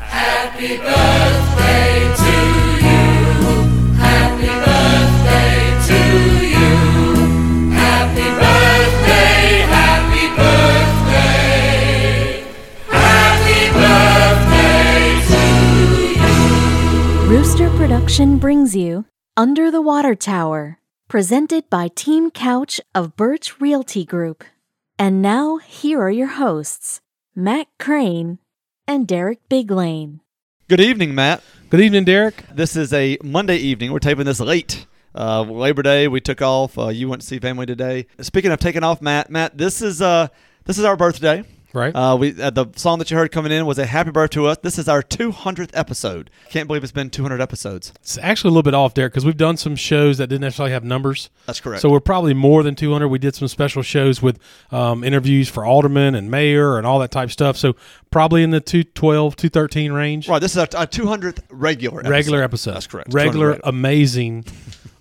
Happy birthday to you. Happy birthday to you. Happy birthday, happy birthday. Happy birthday to you. Rooster Production brings you Under the Water Tower, presented by Team Couch of Birch Realty Group. And now, here are your hosts, Matt Crane and Derek Biglane. Good evening, Matt. Good evening, Derek. This is a Monday evening. We're taping this late. Uh, Labor Day, we took off. Uh, you went to see family today. Speaking of taking off, Matt, Matt, this is uh, this is our birthday. Right. Uh, we uh, the song that you heard coming in was a happy birthday to us. This is our 200th episode. Can't believe it's been 200 episodes. It's actually a little bit off, Derek, because we've done some shows that didn't necessarily have numbers. That's correct. So we're probably more than 200. We did some special shows with um, interviews for aldermen and mayor and all that type stuff. So probably in the 212, 213 range. right. This is our, our 200th regular episode. Regular episode. That's correct. Regular, amazing,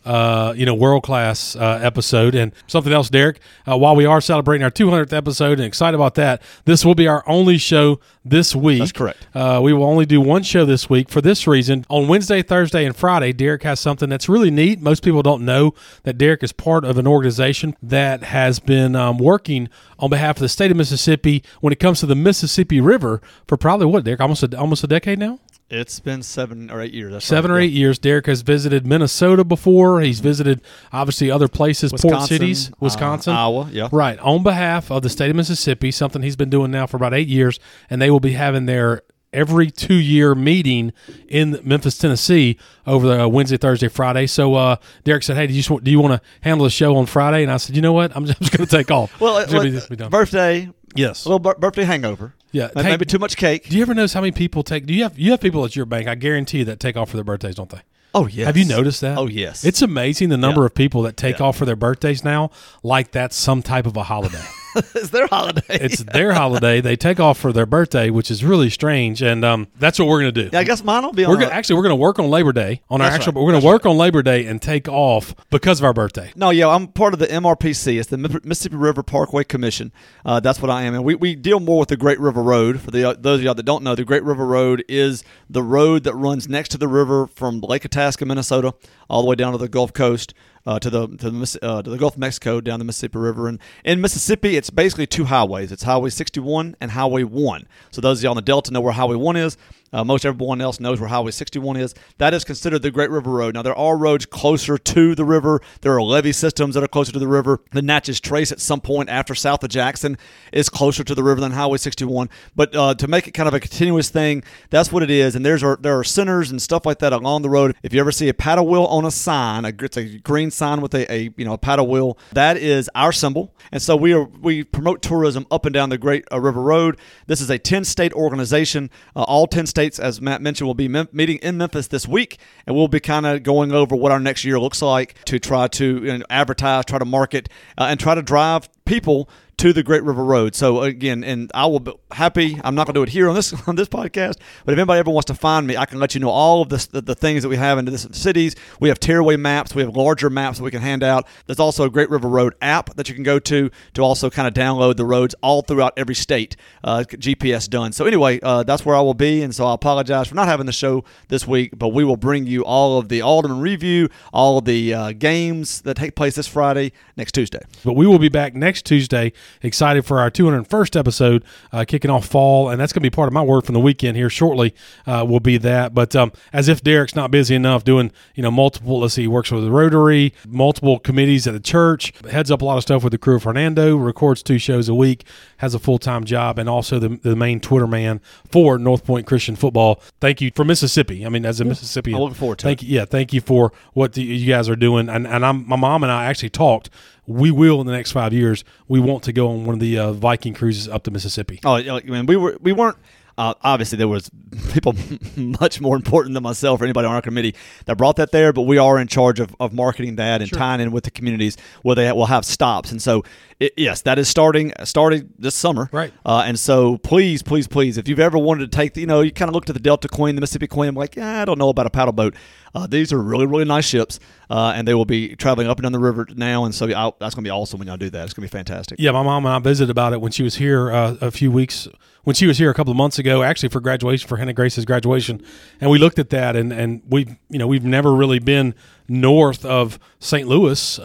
uh, you know, world class uh, episode. And something else, Derek, uh, while we are celebrating our 200th episode and excited about that, this will be our only show this week. That's correct. Uh, we will only do one show this week for this reason. On Wednesday, Thursday, and Friday, Derek has something that's really neat. Most people don't know that Derek is part of an organization that has been um, working on behalf of the state of Mississippi when it comes to the Mississippi River for probably what, Derek, almost a, almost a decade now? It's been seven or eight years. That's Seven right. or Yeah. eight years. Derek has visited Minnesota before. He's visited obviously other places, port Wisconsin, cities, uh, Wisconsin, Iowa, yeah. Right on behalf of the state of Mississippi. Something he's been doing now for about eight years, and they will be having their every two year meeting in Memphis, Tennessee, over the uh, Wednesday, Thursday, Friday. So uh, Derek said, "Hey, do you just do you want to handle the show on Friday?" And I said, "You know what? I'm just, going to take off." Well, It's gonna uh, be- be done. birthday, yes. a little bir- birthday hangover. Yeah. Maybe, too much cake. do you ever notice how many people take? Do you have you have people at your bank? I guarantee you that take off for their birthdays, don't they? Oh yes. Have you noticed that? Oh yes. It's amazing the number Yeah. of people that take Yeah. off for their birthdays now, like that's some type of a holiday. it's their holiday. it's their holiday. They take off for their birthday, which is really strange, and um, that's what we're going to do. yeah, I guess mine will be on. we're gonna, actually we're going to work on Labor Day on our That's actual. right. We're going to work on Labor Day and take off because of our birthday. No, yeah, I'm part of the MRPC. It's the Mississippi River Parkway Commission. Uh, that's what I am, and we, we deal more with the Great River Road. For the uh, those of y'all that don't know, the Great River Road is the road that runs next to the river from Lake Itasca, Minnesota, all the way down to the Gulf Coast. Uh, to the to the, uh, to the Gulf of Mexico down the Mississippi River. And in Mississippi it's basically two highways. It's Highway 61 and Highway 1 so those of y'all in the Delta know where Highway 1 is uh, most everyone else knows where Highway 61 is. That is considered the Great River Road. Now, there are roads closer to the river. There are levee systems that are closer to the river. The Natchez Trace at some point after south of Jackson is closer to the river than Highway 61. But uh, to make it kind of a continuous thing, that's what it is. And there's there are centers and stuff like that along the road. If you ever see a paddle wheel on a sign, a, it's a green sign with a, a you know a paddle wheel, that is our symbol. And so we are we promote tourism up and down the Great uh, River Road. This is a 10 state organization. Uh, all 10 states, as Matt mentioned, will be mem- meeting in Memphis this week, and we'll be kind of going over what our next year looks like to try to you know, advertise, try to market, uh, and try to drive people to the Great River Road. So again, and I will be happy. I'm not going to do it here on this on this podcast, but if anybody ever wants to find me, I can let you know all of this, the, the things that we have in the cities. We have tearaway maps. We have larger maps that we can hand out. There's also a Great River Road app that you can go to to also kind of download the roads all throughout every state. Uh, GPS done. So anyway, uh, that's where I will be, and so I apologize for not having the show this week, but we will bring you all of the Alderman review, all of the uh, games that take place this Friday, next Tuesday. But we will be back next Tuesday. Excited for our 201st episode, uh, kicking off fall, and that's going to be part of my word from the weekend here shortly. Uh, will be that. But um, as if Derek's not busy enough doing, you know, multiple. Let's see, he works with the Rotary, multiple committees at the church, heads up a lot of stuff with the crew of Hernando, records two shows a week, has a full time job, and also the, the main Twitter man for North Point Christian Football. Thank you for Mississippi. I mean, as a Mississippian, I'm looking forward to thank you. Yeah, thank you for what the, you guys are doing. And, and I'm my mom and I actually talked. We will in the next five years. We want to go on one of the uh, Viking cruises up to Mississippi. Oh, yeah, like, I mean, we were we weren't. Uh, obviously, there was people much more important than myself or anybody on our committee that brought that there, but we are in charge of, of marketing that and tying in with the communities where they will have stops. And so, it, yes, that is starting starting this summer. Right. Uh, and so, please, please, please, if you've ever wanted to take, the, you know, you kind of look at the Delta Queen, the Mississippi Queen, I'm like, yeah, I don't know about a paddle boat. Uh, these are really, really nice ships, uh, and they will be traveling up and down the river now. And so I, that's going to be awesome when y'all do that. It's going to be fantastic. Yeah, my mom and I visited about it when she was here uh, a few weeks. When she was here a couple of months ago, actually for graduation, for Hannah Grace's graduation, and we looked at that, and and we, you know, we've never really been north of St. Louis.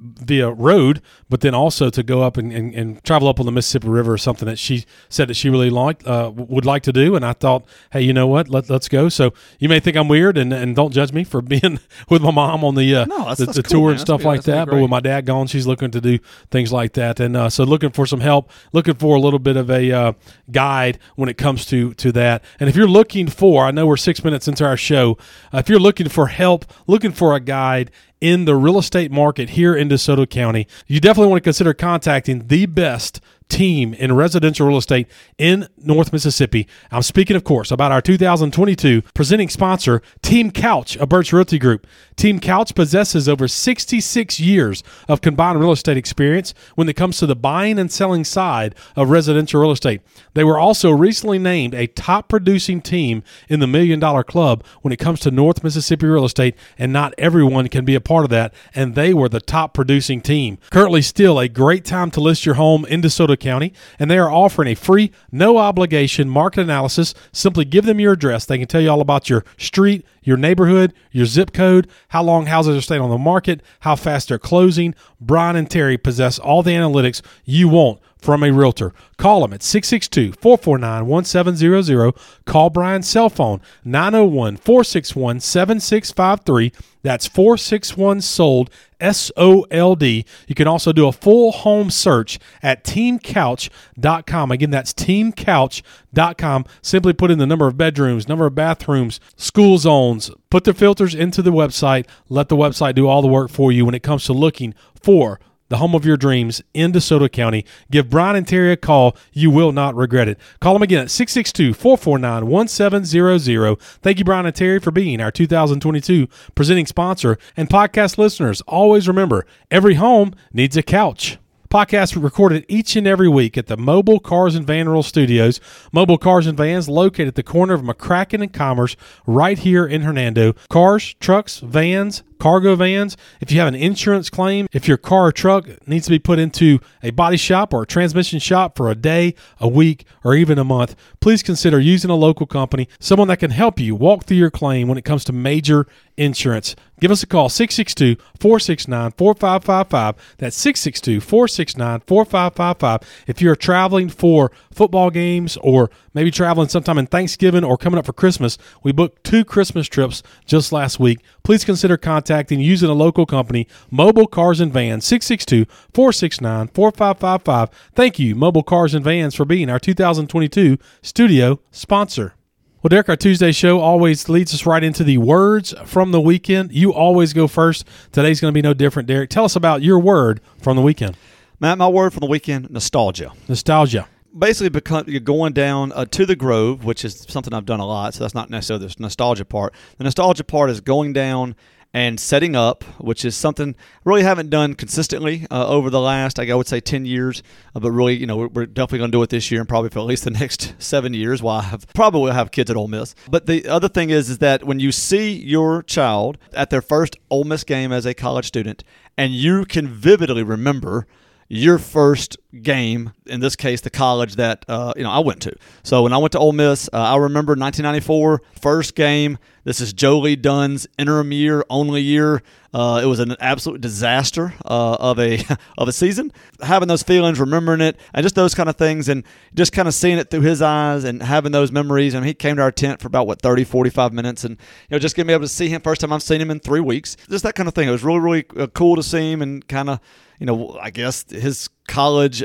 Via road, but then also to go up and, and, and, travel up on the Mississippi River is something that she said that she really liked, uh, would like to do. And I thought, hey, you know what? Let, let's go. So you may think I'm weird and, and don't judge me for being with my mom on the, uh, no, that's, the, that's the cool, tour man. and stuff That's- like that. But with my dad gone, she's looking to do things like that. And uh, so looking for some help, looking for a little bit of a uh, guide when it comes to, to that. And if you're looking for, I know we're six minutes into our show, uh, if you're looking for help, looking for a guide, in the real estate market here in DeSoto County, you definitely want to consider contacting the best team in residential real estate in North Mississippi. I'm speaking, of course, about our 2022 presenting sponsor, Team Couch, a Birch Realty Group. Team Couch possesses over 66 years of combined real estate experience when it comes to the buying and selling side of residential real estate. They were also recently named a top producing team in the Million Dollar Club when it comes to North Mississippi real estate, and not everyone can be a part of that, and they were the top producing team. Currently, still a great time to list your home in DeSoto County, and they are offering a free, no obligation market analysis. Simply give them your address. They can tell you all about your street, your neighborhood, your zip code, how long houses are staying on the market, how fast they're closing. Brian and Terry possess all the analytics you want from a realtor. Call them at 662 449 1700. Call Brian's cell phone 901 461 7653. That's 461 sold S O L D. You can also do a full home search at teamcouch.com. Again, that's teamcouch.com. Simply put in the number of bedrooms, number of bathrooms, school zones, put the filters into the website, let the website do all the work for you when it comes to looking for the home of your dreams in DeSoto County. Give Brian and Terry a call. You will not regret it. Call them again at 662 449 1700. Thank you, Brian and Terry, for being our 2022 presenting sponsor. And podcast listeners, always remember every home needs a couch. Podcast recorded each and every week at the Mobile Cars and Van Rental Studios. Mobile Cars and Vans located at the corner of McCracken and Commerce right here in Hernando. Cars, trucks, vans, cargo vans. If you have an insurance claim, if your car or truck needs to be put into a body shop or a transmission shop for a day, a week, or even a month, please consider using a local company, someone that can help you walk through your claim when it comes to major insurance. Give us a call 662 469 4555. That's 662 469 4555. If you're traveling for football games or maybe traveling sometime in Thanksgiving or coming up for Christmas, we booked two Christmas trips just last week. Please consider contacting using a local company, Mobile Cars and Vans 662 469 4555. Thank you, Mobile Cars and Vans, for being our 2022 studio sponsor. Well, Derek, our Tuesday show always leads us right into the words from the weekend. You always go first. Today's going to be no different, Derek. Tell us about your word from the weekend. Matt, my word from the weekend: nostalgia. Nostalgia. basically become you're going down uh, to the Grove, which is something I've done a lot. So that's not necessarily the nostalgia part. The nostalgia part is going down and setting up, which is something I really haven't done consistently uh, over the last, I would say, ten years. Uh, but really, you know, we're, we're definitely going to do it this year and probably for at least the next seven years. While I have probably will have kids at Ole Miss. But the other thing is, is that when you see your child at their first Ole Miss game as a college student, and you can vividly remember your first game, in this case, the college that uh, you know I went to. So when I went to Ole Miss, uh, I remember 1994 first game. This is Joe Lee Dunn's interim year, only year. Uh, it was an absolute disaster uh, of a of a season. Having those feelings, remembering it, and just those kind of things, and just kind of seeing it through his eyes and having those memories. Mean, he came to our tent for about what 30, 45 minutes, and you know, just getting able to see him first time I've seen him in three weeks. Just that kind of thing. It was really, really uh, cool to see him and kind of, you know, I guess his college.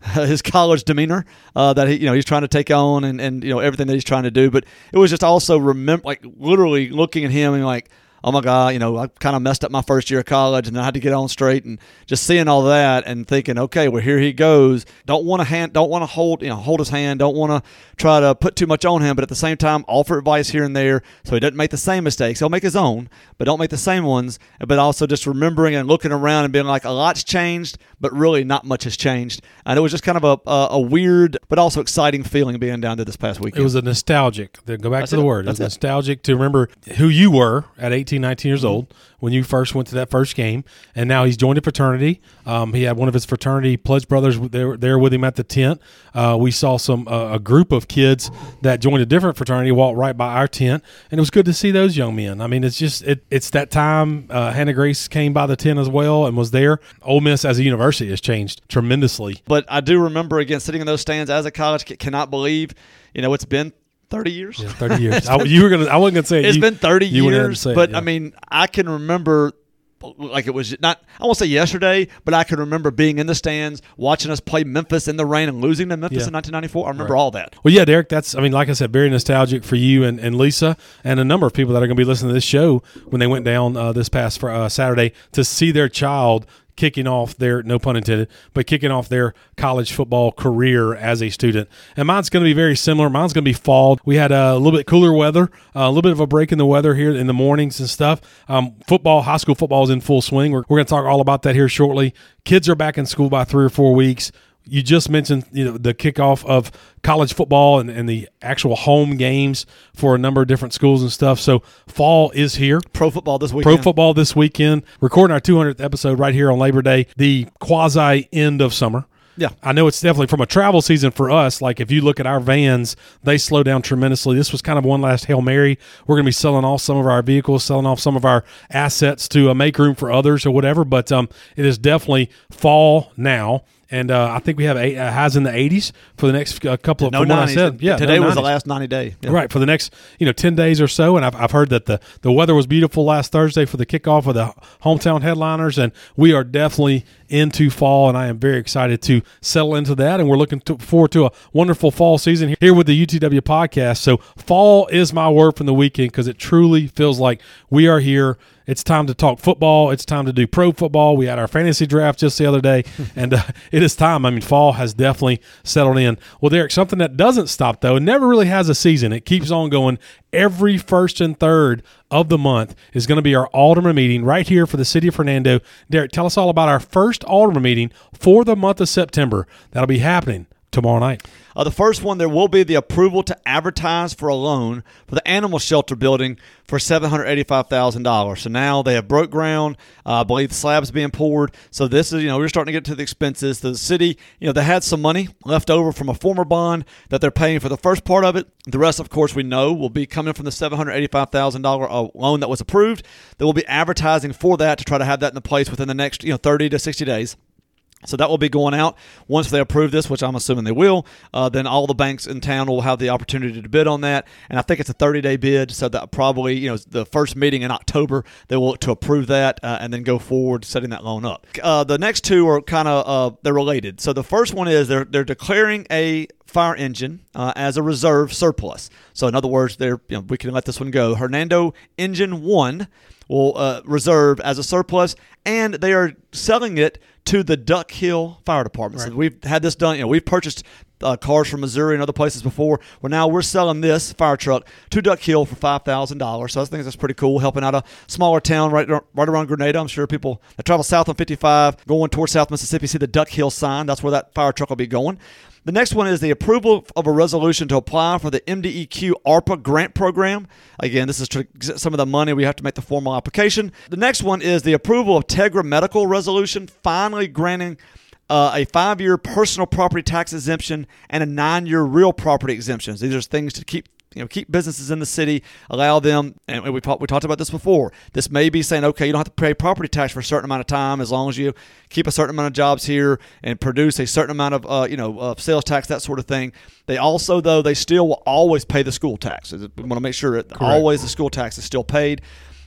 His college demeanor uh, that he you know he's trying to take on and, and you know everything that he's trying to do. But it was just also remember like literally looking at him and like oh my God, you know, I kind of messed up my first year of college and I had to get on straight and just seeing all that and thinking, okay, well here he goes. Don't want to hand, don't want to hold, you know, hold his hand. Don't want to try to put too much on him, but at the same time, offer advice here and there so he doesn't make the same mistakes. He'll make his own, but don't make the same ones. But also just remembering and looking around and being like, a lot's changed, but really not much has changed. And it was just kind of a, a, a weird, but also exciting feeling being down there this past weekend. It was a nostalgic. Go back That's to the it. word. It was That's it. nostalgic to remember who you were at 18, 19 Mm-hmm. years old when you first went to that first game, and now he's joined a fraternity. Um, he had one of his fraternity pledge brothers there, there with him at the tent. Uh, we saw some uh, a group of kids that joined a different fraternity walk right by our tent, and it was good to see those young men. I mean, it's just it, it's that time. Uh, Hannah Grace came by the tent as well and was there. Ole Miss as a university has changed tremendously. But I do remember again sitting in those stands as a college. Cannot believe, you know, it's been thirty years. Yeah, Thirty years. I, you were gonna. I wasn't gonna say it. It's You- been thirty you went ahead and years. it, but yeah. I mean, I can remember like it was not. I won't say yesterday, but I can remember being in the stands watching us play Memphis in the rain and losing to Memphis Yeah. in 1994. I remember Right. all that. Well, yeah, Derek, that's, I mean, like I said, very nostalgic for you and, and Lisa and a number of people that are going to be listening to this show when they went down uh, this past fr- uh, Saturday to see their child kicking off their, no pun intended, but kicking off their college football career as a student. And mine's going to be very similar. Mine's going to be fall. We had a little bit cooler weather, a little bit of a break in the weather here in the mornings and stuff. Um, football, high school football is in full swing. We're, we're going to talk all about that here shortly. Kids are back in school by three or four weeks you just mentioned you know the kickoff of college football and, and the actual home games for a number of different schools and stuff. So fall is here. Pro football this weekend. Pro football this weekend. Recording our 200th episode right here on Labor Day, the quasi end of summer. Yeah. I know it's definitely from a travel season for us. Like if you look at our vans, they slow down tremendously. This was kind of one last Hail Mary. We're going to be selling off some of our vehicles, selling off some of our assets to uh, make room for others or whatever. But um, it is definitely fall now. And uh, I think we have eight, uh, highs in the 80s for the next uh, couple of No from what I 90s. said. Yeah, today no was the last 90 day. Yeah. Right for the next, you know, ten days or so, and I've, I've heard that the the weather was beautiful last Thursday for the kickoff of the hometown headliners, and we are definitely into fall, and I am very excited to settle into that, and we're looking to, forward to a wonderful fall season here with the UTW podcast. So fall is my word from the weekend because it truly feels like we are here. It's time to talk football. It's time to do pro football. We had our fantasy draft just the other day, and uh, it is time. I mean, fall has definitely settled in. Well, Derek, something that doesn't stop though, it never really has a season. It keeps on going. Every first and third of the month is going to be our Alderman meeting right here for the city of Hernando. Derek, tell us all about our first Alderman meeting for the month of September. That'll be happening tomorrow night. Uh, the first one, there will be the approval to advertise for a loan for the animal shelter building for seven hundred eighty-five thousand dollars. So now they have broke ground. Uh, I believe the slab's being poured. So this is, you know, we're starting to get to the expenses. The city, you know, they had some money left over from a former bond that they're paying for the first part of it. The rest, of course, we know will be coming from the seven hundred eighty-five thousand dollar uh, loan that was approved. They will be advertising for that to try to have that in the place within the next, you know, thirty to sixty days. So that will be going out once they approve this, which I'm assuming they will. Uh, then all the banks in town will have the opportunity to bid on that, and I think it's a 30 day bid. So that probably you know the first meeting in October they will to approve that uh, and then go forward setting that loan up. Uh, the next two are kind of uh, they're related. So the first one is they're they're declaring a fire engine uh, as a reserve surplus. So in other words, they're you know, we can let this one go. Hernando Engine One will uh, reserve as a surplus, and they are selling it to the Duck Hill Fire Department. So we've had this done. You know, we've purchased uh, cars from Missouri and other places before. Well, now we're selling this fire truck to Duck Hill for five thousand dollars. So I think that's pretty cool, helping out a smaller town right right around Grenada. I'm sure people that travel south on 55 going towards South Mississippi see the Duck Hill sign. That's where that fire truck will be going. The next one is the approval of a resolution to apply for the MDEQ ARPA grant program. Again, this is to some of the money we have to make the formal application. The next one is the approval of Tegra Medical resolution, finally granting uh, a five year personal property tax exemption and a nine year real property exemptions. These are things to keep you know, keep businesses in the city, allow them, and we, we talked about this before. This may be saying, okay, you don't have to pay property tax for a certain amount of time as long as you keep a certain amount of jobs here and produce a certain amount of, uh, you know, uh, sales tax, that sort of thing. They also, though, they still will always pay the school tax. We want to make sure that always the school tax is still paid.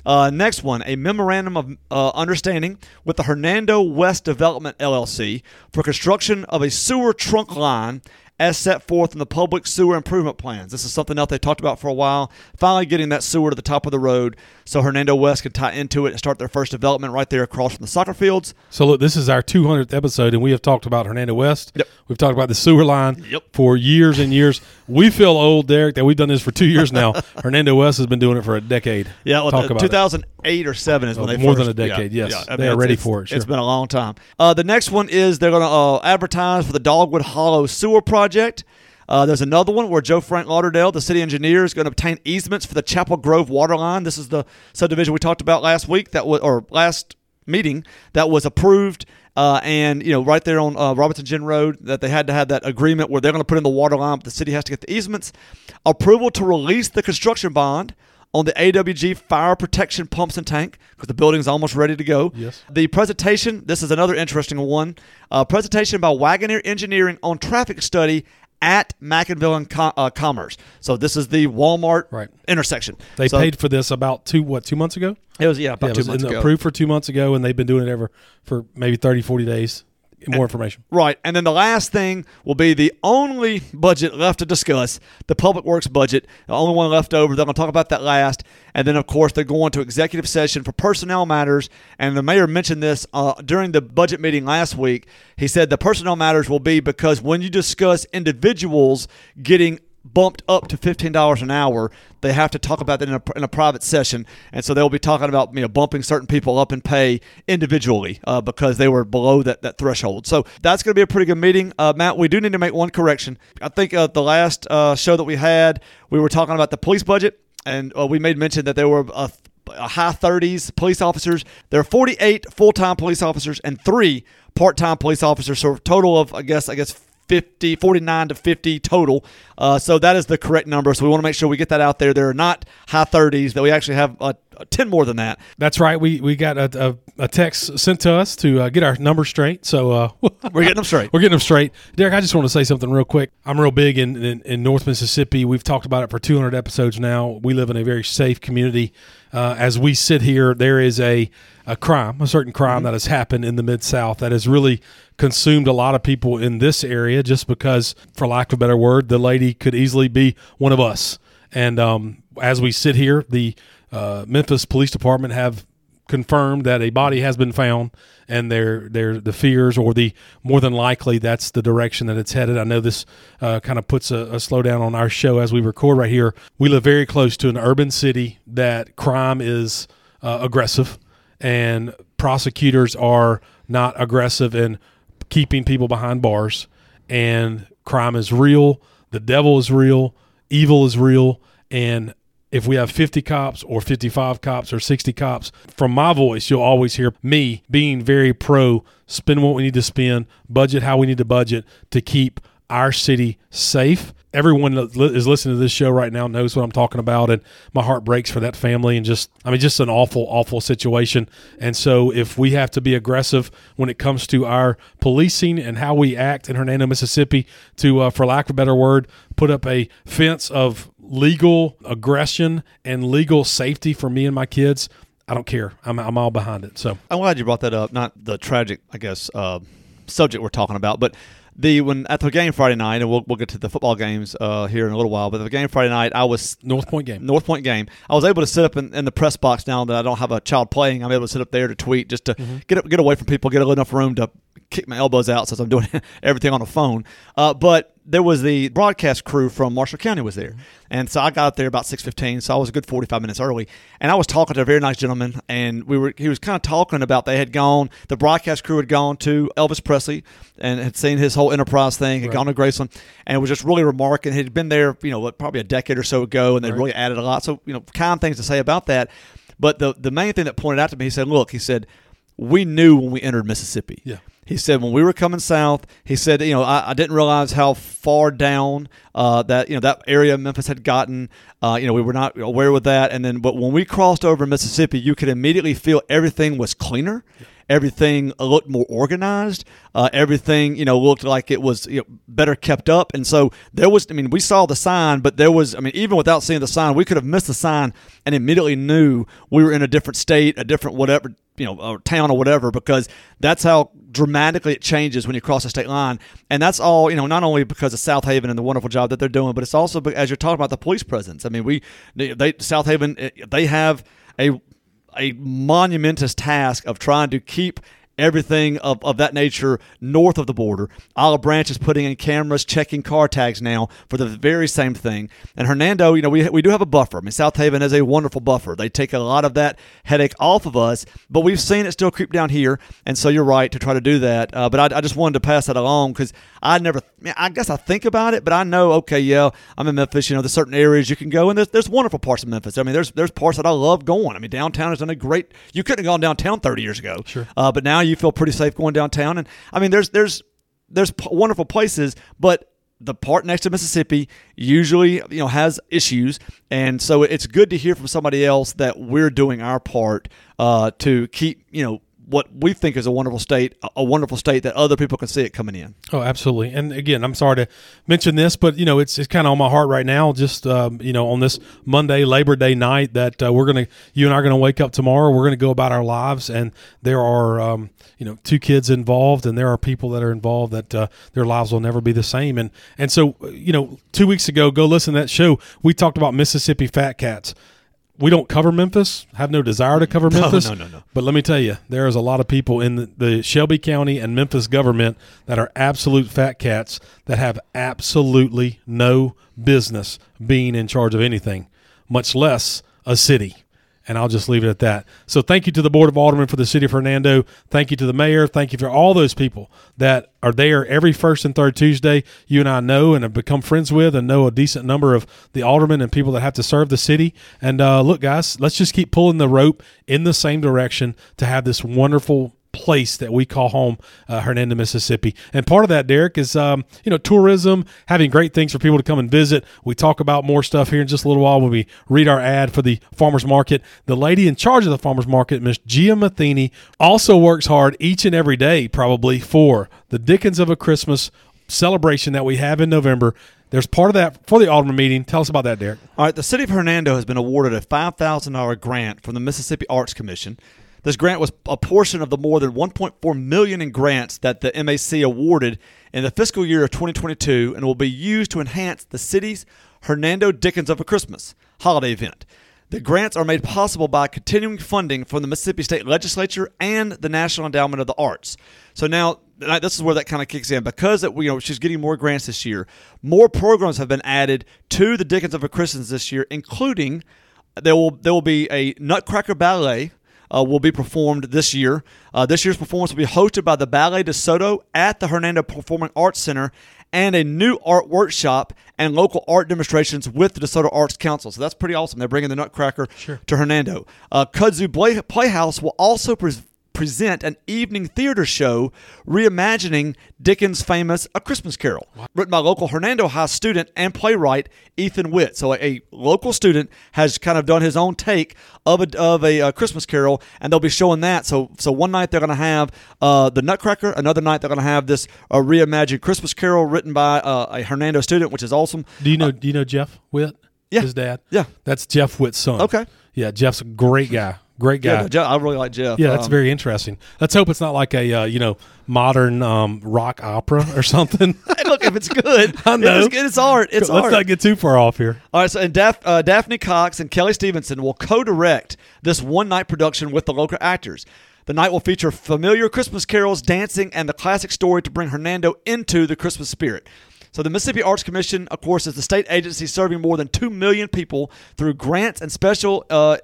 Uh, next one, a memorandum of uh, understanding with the Hernando West Development LLC for construction of a sewer trunk line as set forth in the public sewer improvement plans. This is something else they talked about for a while. Finally, getting that sewer to the top of the road so Hernando West can tie into it and start their first development right there across from the soccer fields. So, look, this is our 200th episode, and we have talked about Hernando West. Yep. We've talked about the sewer line yep. for years and years. we feel old, Derek, that we've done this for two years now. Hernando West has been doing it for a decade. Yeah, Talk uh, about 2008 eight or seven is oh, when they more first, than a decade. Yeah, yes, yeah. Mean, they are ready for it. Sure. It's been a long time. Uh, the next one is they're going to uh, advertise for the Dogwood Hollow sewer project. Uh, there's another one where Joe Frank Lauderdale, the city engineer, is going to obtain easements for the Chapel Grove water line. This is the subdivision we talked about last week that was or last meeting that was approved. Uh, and you know right there on uh, Robertson Gin Road that they had to have that agreement where they're going to put in the water line, but the city has to get the easements. Approval to release the construction bond on the AWG fire protection pumps and tank because the building's almost ready to go. Yes. The presentation, this is another interesting one. Uh, presentation by Waggoner Engineering on traffic study at McIngvale and Com- uh, Commerce. So this is the Walmart Right. intersection. They So paid for this about two, what, two months ago? It was yeah about yeah, two months ago. approved for two months ago, and they've been doing it ever for maybe 30, 40 days. More information. Right. And then the last thing will be the only budget left to discuss the public works budget, the only one left over. They're going to talk about that last. And then, of course, they're going to executive session for personnel matters. And the mayor mentioned this uh, during the budget meeting last week. He said the personnel matters will be because when you discuss individuals getting bumped up to fifteen dollars an hour, they have to talk about that in a, in a private session, and so they'll be talking about you know bumping certain people up in pay individually uh, because they were below that, that threshold. So that's going to be a pretty good meeting, uh, Matt. We do need to make one correction. I think uh, the last uh, show that we had, we were talking about the police budget, and uh, we made mention that there were a, high 30s police officers. There are 48 full-time police officers and three part-time police officers, so total of I guess I guess 50, 49 to 50 total. Uh, so that is the correct number. So we want to make sure we get that out there. There are not high 30s, that we actually have uh, 10 more than that. That's right. We we got a, a, a text sent to us to uh, get our numbers straight. So uh, We're getting them straight. We're getting them straight. Derek, I just want to say something real quick. I'm real big in, in, in North Mississippi. We've talked about it for 200 episodes now. We live in a very safe community. Uh, as we sit here, there is a, a crime, a certain crime that has happened in the Mid South that has really consumed a lot of people in this area just because, for lack of a better word, the lady could easily be one of us. And um, as we sit here, the uh, Memphis Police Department have confirmed that a body has been found and they're, they're the fears or the more than likely that's the direction that it's headed. I know this uh, kind of puts a, a slowdown on our show as we record right here. We live very close to an urban city that crime is uh, aggressive and prosecutors are not aggressive in keeping people behind bars and crime is real the devil is real evil is real and if we have 50 cops or 55 cops or 60 cops, from my voice, you'll always hear me being very pro spend what we need to spend, budget how we need to budget to keep our city safe. Everyone that is listening to this show right now knows what I'm talking about, and my heart breaks for that family. And just, I mean, just an awful, awful situation. And so, if we have to be aggressive when it comes to our policing and how we act in Hernando, Mississippi, to, uh, for lack of a better word, put up a fence of legal aggression and legal safety for me and my kids, I don't care. I'm, I'm all behind it. So I'm glad you brought that up. Not the tragic, I guess, uh, subject we're talking about, but the when at the game Friday night, and we'll, we'll get to the football games uh, here in a little while. But the game Friday night, I was North Point game. North Point game. I was able to sit up in, in the press box now that I don't have a child playing. I'm able to sit up there to tweet just to get up, get away from people, get enough room to kick my elbows out since I'm doing everything on the phone. Uh, but there was the broadcast crew from Marshall County was there, mm-hmm. and so I got there about six fifteen. So I was a good forty five minutes early, and I was talking to a very nice gentleman, and we were he was kind of talking about they had gone the broadcast crew had gone to Elvis Presley and had seen his whole enterprise thing, had gone to Graceland, and it was just really remarking. He'd been there, you know, what, probably a decade or so ago, and they really added a lot. So you know, kind things to say about that. But the the main thing that pointed out to me, he said, "Look," he said, "we knew when we entered Mississippi." Yeah. He said when we were coming south, he said, you know, I, I didn't realize how far down uh, that you know that area of Memphis had gotten. Uh, you know, we were not aware with that. And then, but when we crossed over Mississippi, you could immediately feel everything was cleaner. Everything looked more organized. Uh, everything, you know, looked like it was you know, better kept up. And so there was, I mean, we saw the sign, but there was, I mean, even without seeing the sign, we could have missed the sign and immediately knew we were in a different state, a different whatever you know or town or whatever because that's how dramatically it changes when you cross the state line. And that's all you know not only because of Southaven and the wonderful job that they're doing but it's also as you're talking about the police presence. I mean we they, they Southaven eh, they have a a monumentous task of trying to keep everything of, of that nature north of the border. Olive Branch is putting in cameras, checking car tags now for the very same thing. And Hernando, you know, we, we do have a buffer. I mean, Southaven is a wonderful buffer. They take a lot of that headache off of us, but we've seen it still creep down here. And so you're right to try to do that. Uh, but I, I just wanted to pass that along because I never, I guess I think about it, but I know, okay, yeah, I'm in Memphis. You know, there's certain areas you can go, and there's, there's wonderful parts of Memphis. I mean, there's there's parts that I love going. I mean, downtown has done a great. You couldn't have gone downtown 30 years ago. Sure. Uh, but now you feel pretty safe going downtown, and I mean, there's there's there's wonderful places, but the part next to Mississippi usually you know has issues, and so it's good to hear from somebody else that we're doing our part uh, to keep you know what we think is a wonderful state, a- wonderful state that other people can see it coming in. Oh, absolutely. And again, I'm sorry to mention this, but you know, it's it's kind of on my heart right now. Just um, you know, on this Monday, Labor Day night, that uh, we're gonna, you and I are gonna wake up tomorrow. We're gonna go about our lives, and there are, um, you know, two kids involved, and there are people that are involved that uh, their lives will never be the same. And and so, uh, you know, two weeks ago, go listen to that show. We talked about Mississippi fat cats. We don't cover Memphis. Have no desire to cover Memphis. no, no, no. But let me tell you, there is a lot of people in the, the Shelby County and Memphis government that are absolute fat cats that have absolutely no business being in charge of anything, much less a city. And I'll just leave it at that. So thank you to the Board of Aldermen for the City of Hernando. Thank you to the mayor. Thank you for all those people that are there every first and third Tuesday. You and I know and have become friends with and know a decent number of the aldermen and people that have to serve the city. And uh, look, guys, let's just keep pulling the rope in the same direction to have this wonderful place that we call home, uh, Hernando, Mississippi. And part of that, Derek, is um, you know tourism, having great things for people to come and visit. We talk about more stuff here in just a little while when we read our ad for the farmers market. The lady in charge of the farmers market, Miss Gia Matheny, also works hard each and every day, probably for the Dickens of a Christmas celebration that we have in November. There's part of that for the Alderman meeting. Tell us about that, Derek. All right, the city of Hernando has been awarded a $5,000 grant from the Mississippi Arts Commission. This grant was a portion of the more than 1.4 million in grants that the MAC awarded in the fiscal year of 2022 and will be used to enhance the city's Hernando Dickens of a Christmas holiday event. The grants are made possible by continuing funding from the Mississippi State Legislature and the National Endowment of the Arts. So now this is where that kind of kicks in because we you know she's getting more grants this year. More programs have been added to the Dickens of a Christmas this year, including there will there will be a Nutcracker Ballet uh, will be performed this year. Uh, this year's performance will be hosted by the Ballet de Soto at the Hernando Performing Arts Center and a new art workshop and local art demonstrations with the DeSoto Arts Council. So that's pretty awesome. They're bringing the Nutcracker to Hernando. Uh, Kudzu Playhouse will also pres present an evening theater show reimagining Dickens' famous A Christmas Carol, written by local Hernando High student and playwright Ethan Witt. So a, a local student has kind of done his own take of a, of a, uh Christmas Carol, and they'll be showing that. So so one night they're going to have uh, the Nutcracker, another night they're going to have this uh, reimagined Christmas Carol written by uh, a Hernando student, which is awesome. Do you know? do you know Jeff Witt? yeah. his dad. Yeah. that's Jeff Witt's son. Okay. Yeah, Jeff's a great guy. Great guy. Yeah, Jeff- I really like Jeff. Yeah, that's Um, very interesting. Let's hope it's not like a uh, you know modern um, rock opera or something. Look, if it's good, I know. It's good. It's art. It's Let's art. not get too far off here. All right, so and Daph- uh, Daphne Cox and Kelly Stevenson will co-direct this one-night production with the local actors. The night will feature familiar Christmas carols, dancing, and the classic story to bring Hernando into the Christmas spirit. So the Mississippi Arts Commission, of course, is the state agency serving more than two million people through grants and special uh,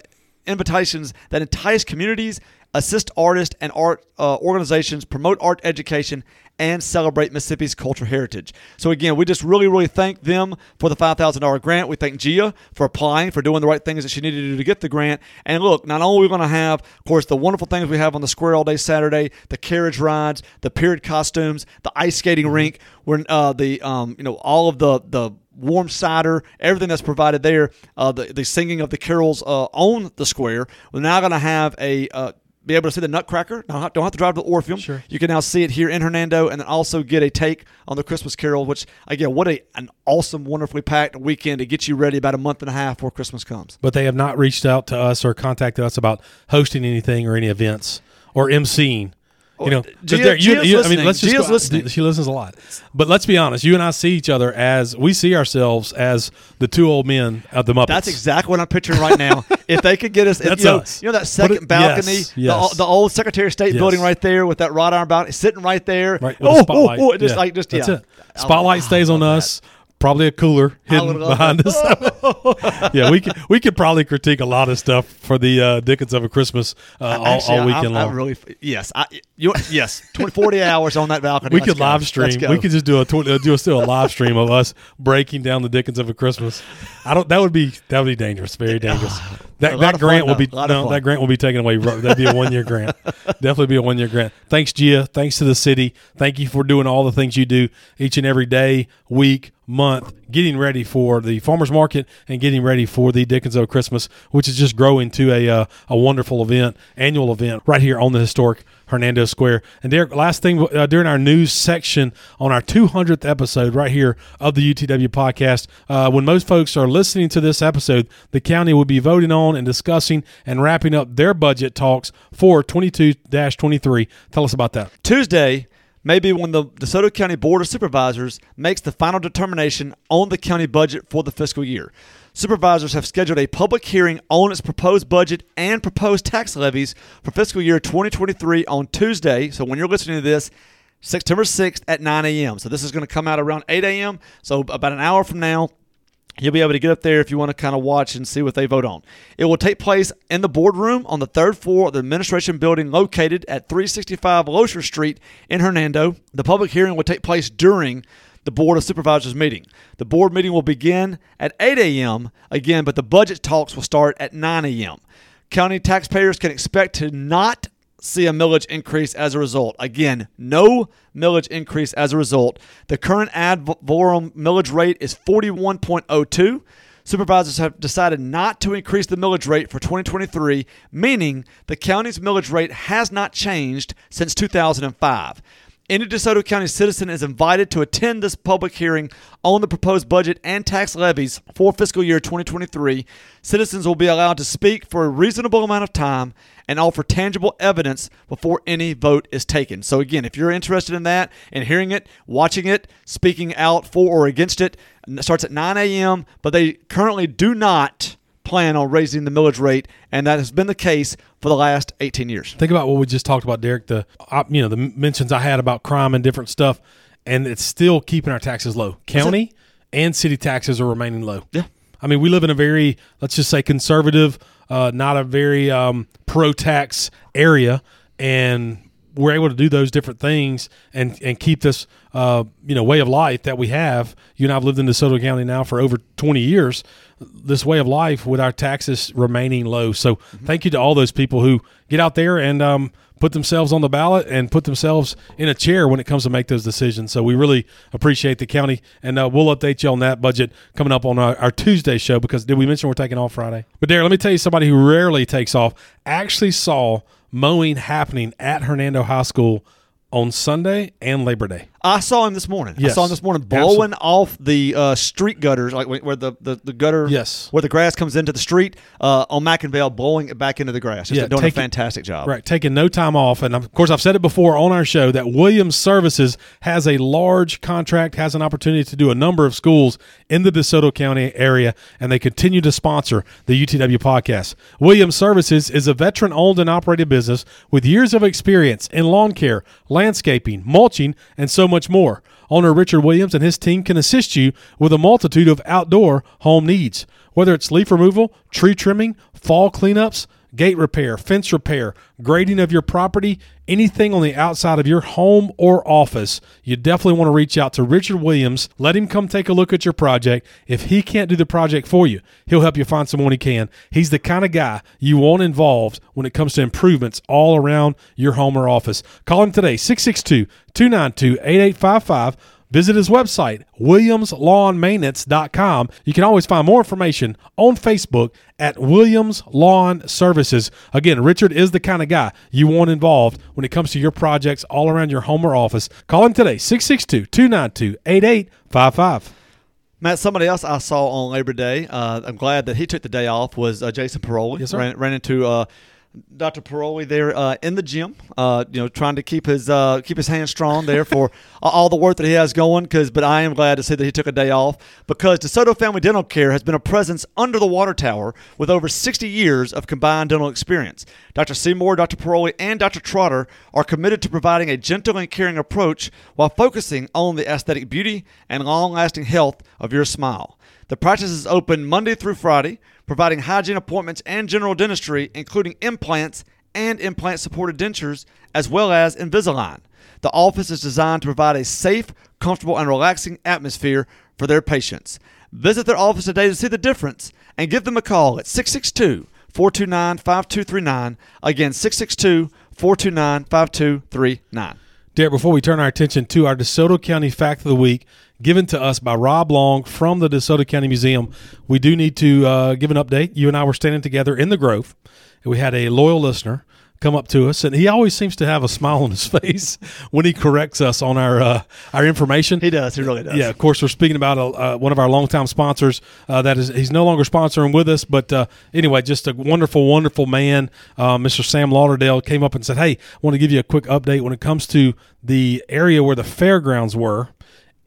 invitations that entice communities, assist artists and art uh, organizations, promote art education, and celebrate Mississippi's cultural heritage. So again, we just really, really thank them for the five thousand dollar grant. We thank Gia for applying, for doing the right things that she needed to do to get the grant. And look, not only are we going to have, of course, the wonderful things we have on the square all day Saturday, the carriage rides, the period costumes, the ice skating rink, we're uh, the um, you know all of the the warm cider, everything that's provided there, uh, the, the singing of the carols uh, on the square. We're now going to have a uh, be able to see the Nutcracker. Now, don't have to drive to the Orpheum. Sure. You can now see it here in Hernando, and then also get a take on the Christmas Carol. Which again, what a an awesome, wonderfully packed weekend to get you ready about a month and a half before Christmas comes. But they have not reached out to us or contacted us about hosting anything or any events or emceeing. You know, oh, Gia- they're- you- you- I mean, listening. let's just Gia's go- listening. She listens a lot, but let's be honest. You and I see each other as we see ourselves as the two old men of the Muppets. That's exactly what I'm picturing right now. if they could get us, if, That's you, know, us. you know that second it- balcony, yes, the, yes. the old Secretary of State Yes. building right there with that wrought iron balcony, sitting right there. right. With oh, spotlight. oh, oh, just Yeah, like just that's yeah. it. Spotlight ah, stays on us. Probably a cooler hidden behind us. yeah, we could we could probably critique a lot of stuff for the uh, Dickens of a Christmas uh, all, Actually, all weekend I'm, long. I'm really yes, I, you, yes, 20, 40 hours on that balcony. we Let's could go. live stream. We could just do a tw- uh, do a, still a live stream of us breaking down the Dickens of a Christmas. I don't. That would be that would be dangerous. Very dangerous. That, that grant fun, will be though. A lot of no. That grant will be taken away. That'd be a one year grant. Definitely be a one year grant. Thanks, Gia. Thanks to the city. Thank you for doing all the things you do each and every day, week, month, getting ready for the farmers market and getting ready for the Dickens of Christmas, which is just growing to a uh, a wonderful event, annual event right here on the historic Hernando Square. And Derek, last thing uh, during our news section on our 200th episode right here of the UTW podcast, uh, when most folks are listening to this episode, the county will be voting on and discussing and wrapping up their budget talks for 22-23. Tell us about that. Tuesday may be when the DeSoto County Board of Supervisors makes the final determination on the county budget for the fiscal year. Supervisors have scheduled a public hearing on its proposed budget and proposed tax levies for fiscal year 2023 on Tuesday. So when you're listening to this, September 6th at 9 a.m. So this is going to come out around 8 a.m. So about an hour from now, You'll be able to get up there if you want to kind of watch and see what they vote on. It will take place in the boardroom on the third floor of the administration building located at 365 Losher Street in Hernando. The public hearing will take place during the Board of Supervisors meeting. The board meeting will begin at 8 a.m. again, but the budget talks will start at 9 a.m. County taxpayers can expect to not see a millage increase as a result. Again, no millage increase as a result. The current ad valorem millage rate is 41.02. Supervisors have decided not to increase the millage rate for 2023, meaning the county's millage rate has not changed since 2005. Any DeSoto County citizen is invited to attend this public hearing on the proposed budget and tax levies for fiscal year 2023. Citizens will be allowed to speak for a reasonable amount of time and offer tangible evidence before any vote is taken. So, again, if you're interested in that and hearing it, watching it, speaking out for or against it, it starts at 9 a.m., but they currently do not plan on raising the millage rate, and that has been the case for the last 18 years. Think about what we just talked about, Derek. The you know the mentions I had about crime and different stuff, and it's still keeping our taxes low. County and city taxes are remaining low. Yeah. I mean, we live in a very let's just say conservative, uh, not a very um, pro tax area, and we're able to do those different things and and keep this uh, you know way of life that we have. You and I've lived in DeSoto County now for over twenty years. This way of life with our taxes remaining low. So thank you to all those people who get out there and um, put themselves on the ballot and put themselves in a chair when it comes to make those decisions. So we really appreciate the county, and uh, we'll update you on that budget coming up on our, our Tuesday show. Because did we mention we're taking off Friday? But Darren, let me tell you, somebody who rarely takes off actually saw mowing happening at Hernando High School on Sunday and Labor Day. I saw him this morning. I saw him this morning blowing off the uh, street gutters, like where the, the, the gutter, Yes. where the grass comes into the street uh, on McIngvale, blowing it back into the grass. Just Yeah, doing a fantastic job. Right, taking no time off. And of course, I've said it before on our show that Williams Services has a large contract, has an opportunity to do a number of schools in the DeSoto County area, and they continue to sponsor the UTW podcast. Williams Services is a veteran owned and operated business with years of experience in lawn care, landscaping, mulching, and so much more. Owner Richard Williams and his team can assist you with a multitude of outdoor home needs. Whether it's leaf removal, tree trimming, fall cleanups, gate repair, fence repair, grading of your property, anything on the outside of your home or office, you definitely want to reach out to Richard Williams. Let him come take a look at your project. If he can't do the project for you, he'll help you find someone he can. He's the kind of guy you want involved when it comes to improvements all around your home or office. Call him today, 662 292 8855. Visit his website, williamslawnmaintenance.com. You can always find more information on Facebook at Williams Lawn Services. Again, Richard is the kind of guy you want involved when it comes to your projects all around your home or office. Call him today, 662 292 8855. Matt, somebody else I saw on Labor Day, uh, I'm glad that he took the day off, was uh, Jason Paroli. Yes, sir. Ran, ran into uh, Dr. Paroli there uh, in the gym, uh, you know, trying to keep his uh, keep his hands strong there for all the work that he has going. Because, but I am glad to see that he took a day off because DeSoto Family Dental Care has been a presence under the water tower with over 60 years of combined dental experience. Dr. Seymour, Dr. Paroli, and Dr. Trotter are committed to providing a gentle and caring approach while focusing on the aesthetic beauty and long-lasting health of your smile. The practice is open Monday through Friday, providing hygiene appointments and general dentistry, including implants and implant supported dentures, as well as Invisalign. The office is designed to provide a safe, comfortable, and relaxing atmosphere for their patients. Visit their office today to see the difference and give them a call at 662 429 5239. Again, 662 429 5239. Derek, before we turn our attention to our DeSoto County Fact of the Week, given to us by Rob Long from the DeSoto County Museum, we do need to uh, give an update. You and I were standing together in the Grove, and we had a loyal listener come up to us, and he always seems to have a smile on his face when he corrects us on our uh, our information. He does. He really does. Yeah, of course, we're speaking about uh, one of our longtime sponsors. Uh, that is, he's no longer sponsoring with us, but uh, anyway, just a wonderful, wonderful man. Uh, Mr. Sam Lauderdale came up and said, "Hey, I want to give you a quick update when it comes to the area where the fairgrounds were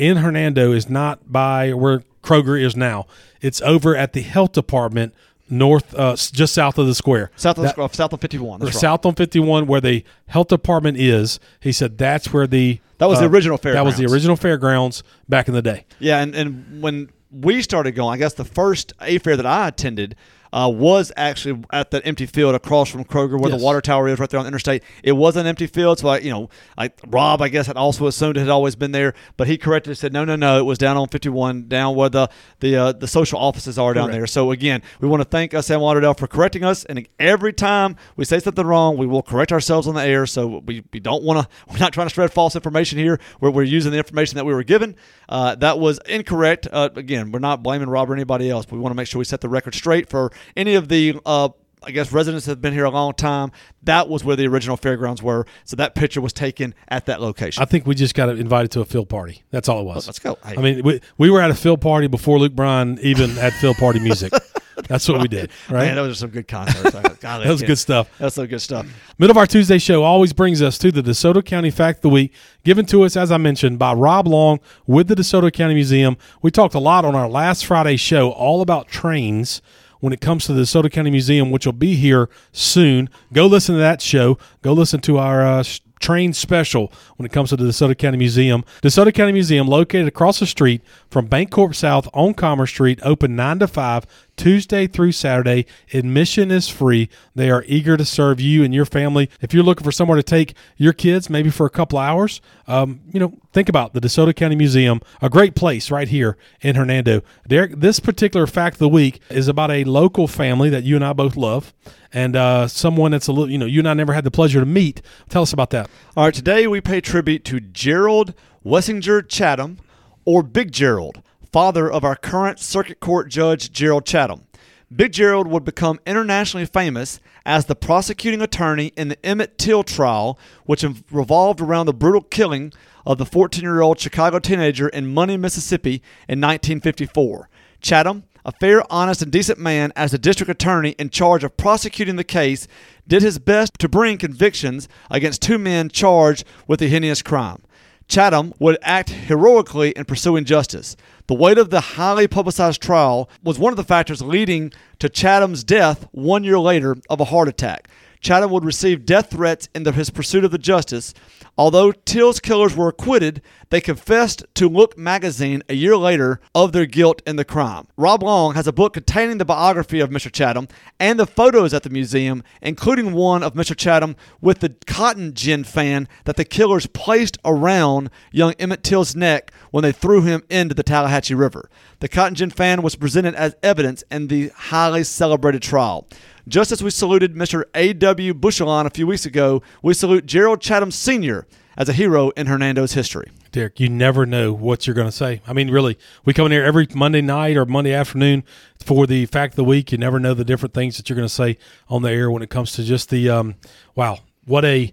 in Hernando is not by where Kroger is now. It's over at the health department." North, uh, just south of the square. South of, That- the, south of 51. or That's right. south on 51 where the health department is he said that's where the That was the original original that was the fairgrounds. original fairgrounds back in the day Yeah, and, and when we started going, I guess the first A fair that I attended uh, was actually at that empty field across from Kroger, where Yes. the water tower is, right there on the interstate. It was an empty field, so I, you know, like Rob, I guess, had also assumed it had always been there, but he corrected, and said, no, no, no, it was down on 51, down where the the uh, the social offices are down Correct. there. So again, we want to thank uh, Sam Lauderdale for correcting us, and every time we say something wrong, we will correct ourselves on the air. So we, we don't want to. We're not trying to spread false information here. We're, we're using the information that we were given. Uh, that was incorrect. Uh, again, we're not blaming Rob or anybody else. But we want to make sure we set the record straight for any of the. Uh, I guess residents have been here a long time. That was where the original fairgrounds were. So that picture was taken at that location. i think we just got invited to a field party that's all it was Let's go. Hey. i mean we, we were at a field party before luke bryan even had field party music that's what we did right Man, those are some good concerts. God, that was good stuff That's some good stuff. Middle of our Tuesday show always brings us to the DeSoto County Fact of the Week, given to us, as I mentioned, by Rob Long with the DeSoto County Museum. We talked a lot on our last Friday show all about trains when it comes to the DeSoto County Museum, which will be here soon. Go listen to that show. Go listen to our uh, train special when it comes to the DeSoto County Museum. DeSoto County Museum, located across the street from BancorpSouth on Commerce Street, open 9 to 5 Tuesday through Saturday. Admission is free. They are eager to serve you and your family. If you're looking for somewhere to take your kids, maybe for a couple hours, um, you know, think about the DeSoto County Museum, a great place right here in Hernando. Derek, this particular fact of the week is about a local family that you and I both love, and uh, someone that's a little, you know, you and I never had the pleasure to meet. Tell us about that. All right, today we pay tribute to Gerald Wessinger Chatham, or Big Gerald, father of our current Circuit Court Judge Gerald Chatham. Big Gerald would become internationally famous as the prosecuting attorney in the Emmett Till trial, which revolved around the brutal killing of the 14 year old Chicago teenager in Money, Mississippi in 1954. Chatham, a fair, honest, and decent man as the district attorney in charge of prosecuting the case, did his best to bring convictions against two men charged with the heinous crime. Chatham would act heroically in pursuing justice. The weight of the highly publicized trial was one of the factors leading to Chatham's death one year later of a heart attack. Chatham would receive death threats in the, his pursuit of the justice. Although Till's killers were acquitted, they confessed to Look magazine a year later of their guilt in the crime. Rob Long has a book containing the biography of Mr. Chatham and the photos at the museum, including one of Mr. Chatham with the cotton gin fan that the killers placed around young Emmett Till's neck when they threw him into the Tallahatchie River. The cotton gin fan was presented as evidence in the highly celebrated trial. Just as we saluted Mr. A.W. Bushelon a few weeks ago, we salute Gerald Chatham Sr. as a hero in Hernando's history. Derek, you never know what you're going to say. I mean, really, we come in here every Monday night or Monday afternoon for the fact of the week. You never know the different things that you're going to say on the air when it comes to just the um, wow, what a